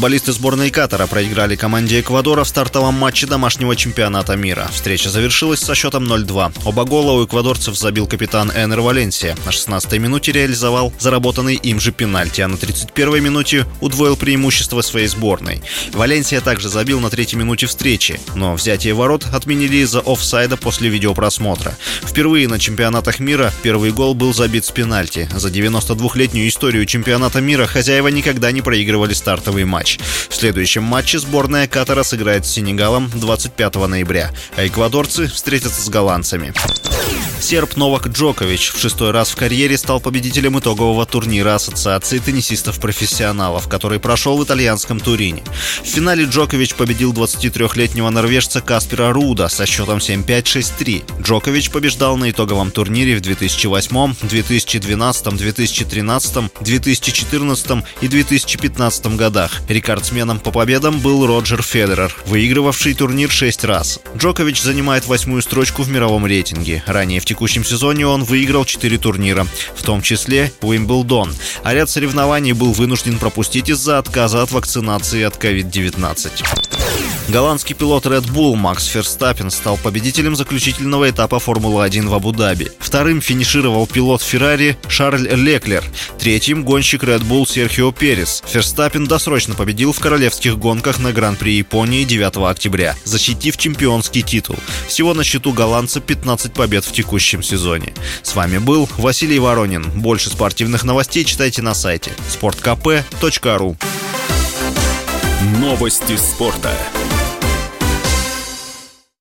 Футболисты сборной Катара проиграли команде Эквадора в стартовом матче домашнего чемпионата мира. Встреча завершилась со счетом 0-2. Оба гола у эквадорцев забил капитан Энер Валенсия. На 16-й минуте реализовал заработанный им же пенальти, а на 31-й минуте удвоил преимущество своей сборной. Валенсия также забил на третьей минуте встречи, но взятие ворот отменили из-за офсайда после видеопросмотра. Впервые на чемпионатах мира первый гол был забит с пенальти. За 92-летнюю историю чемпионата мира хозяева никогда не проигрывали стартовый матч матч. В следующем матче сборная Катара сыграет с Сенегалом 25 ноября, а эквадорцы встретятся с голландцами. Серб Новак Джокович в шестой раз в карьере стал победителем итогового турнира Ассоциации теннисистов-профессионалов, который прошел в итальянском Турине. В финале Джокович победил 23-летнего норвежца Каспера Руда со счетом 7-5-6-3. Джокович побеждал на итоговом турнире в 2008, 2012, 2013, 2014 и 2015 годах. Рекордсменом по победам был Роджер Федерер, выигрывавший турнир 6 раз. Джокович занимает восьмую строчку в мировом рейтинге. Ранее в текущем сезоне он выиграл 4 турнира, в том числе Уимблдон, а ряд соревнований был вынужден пропустить из-за отказа от вакцинации от COVID-19. Голландский пилот Red Bull Макс Ферстаппен стал победителем заключительного этапа Формулы-1 в Абу-Даби. Вторым финишировал пилот Феррари Шарль Леклер. Третьим – гонщик Red Bull Серхио Перес. Ферстаппен досрочно победил в королевских гонках на Гран-при Японии 9 октября, защитив чемпионский титул. Всего на счету голландца 15 побед в текущем сезоне. С вами был Василий Воронин. Больше спортивных новостей читайте на сайте sportkp.ru Новости спорта.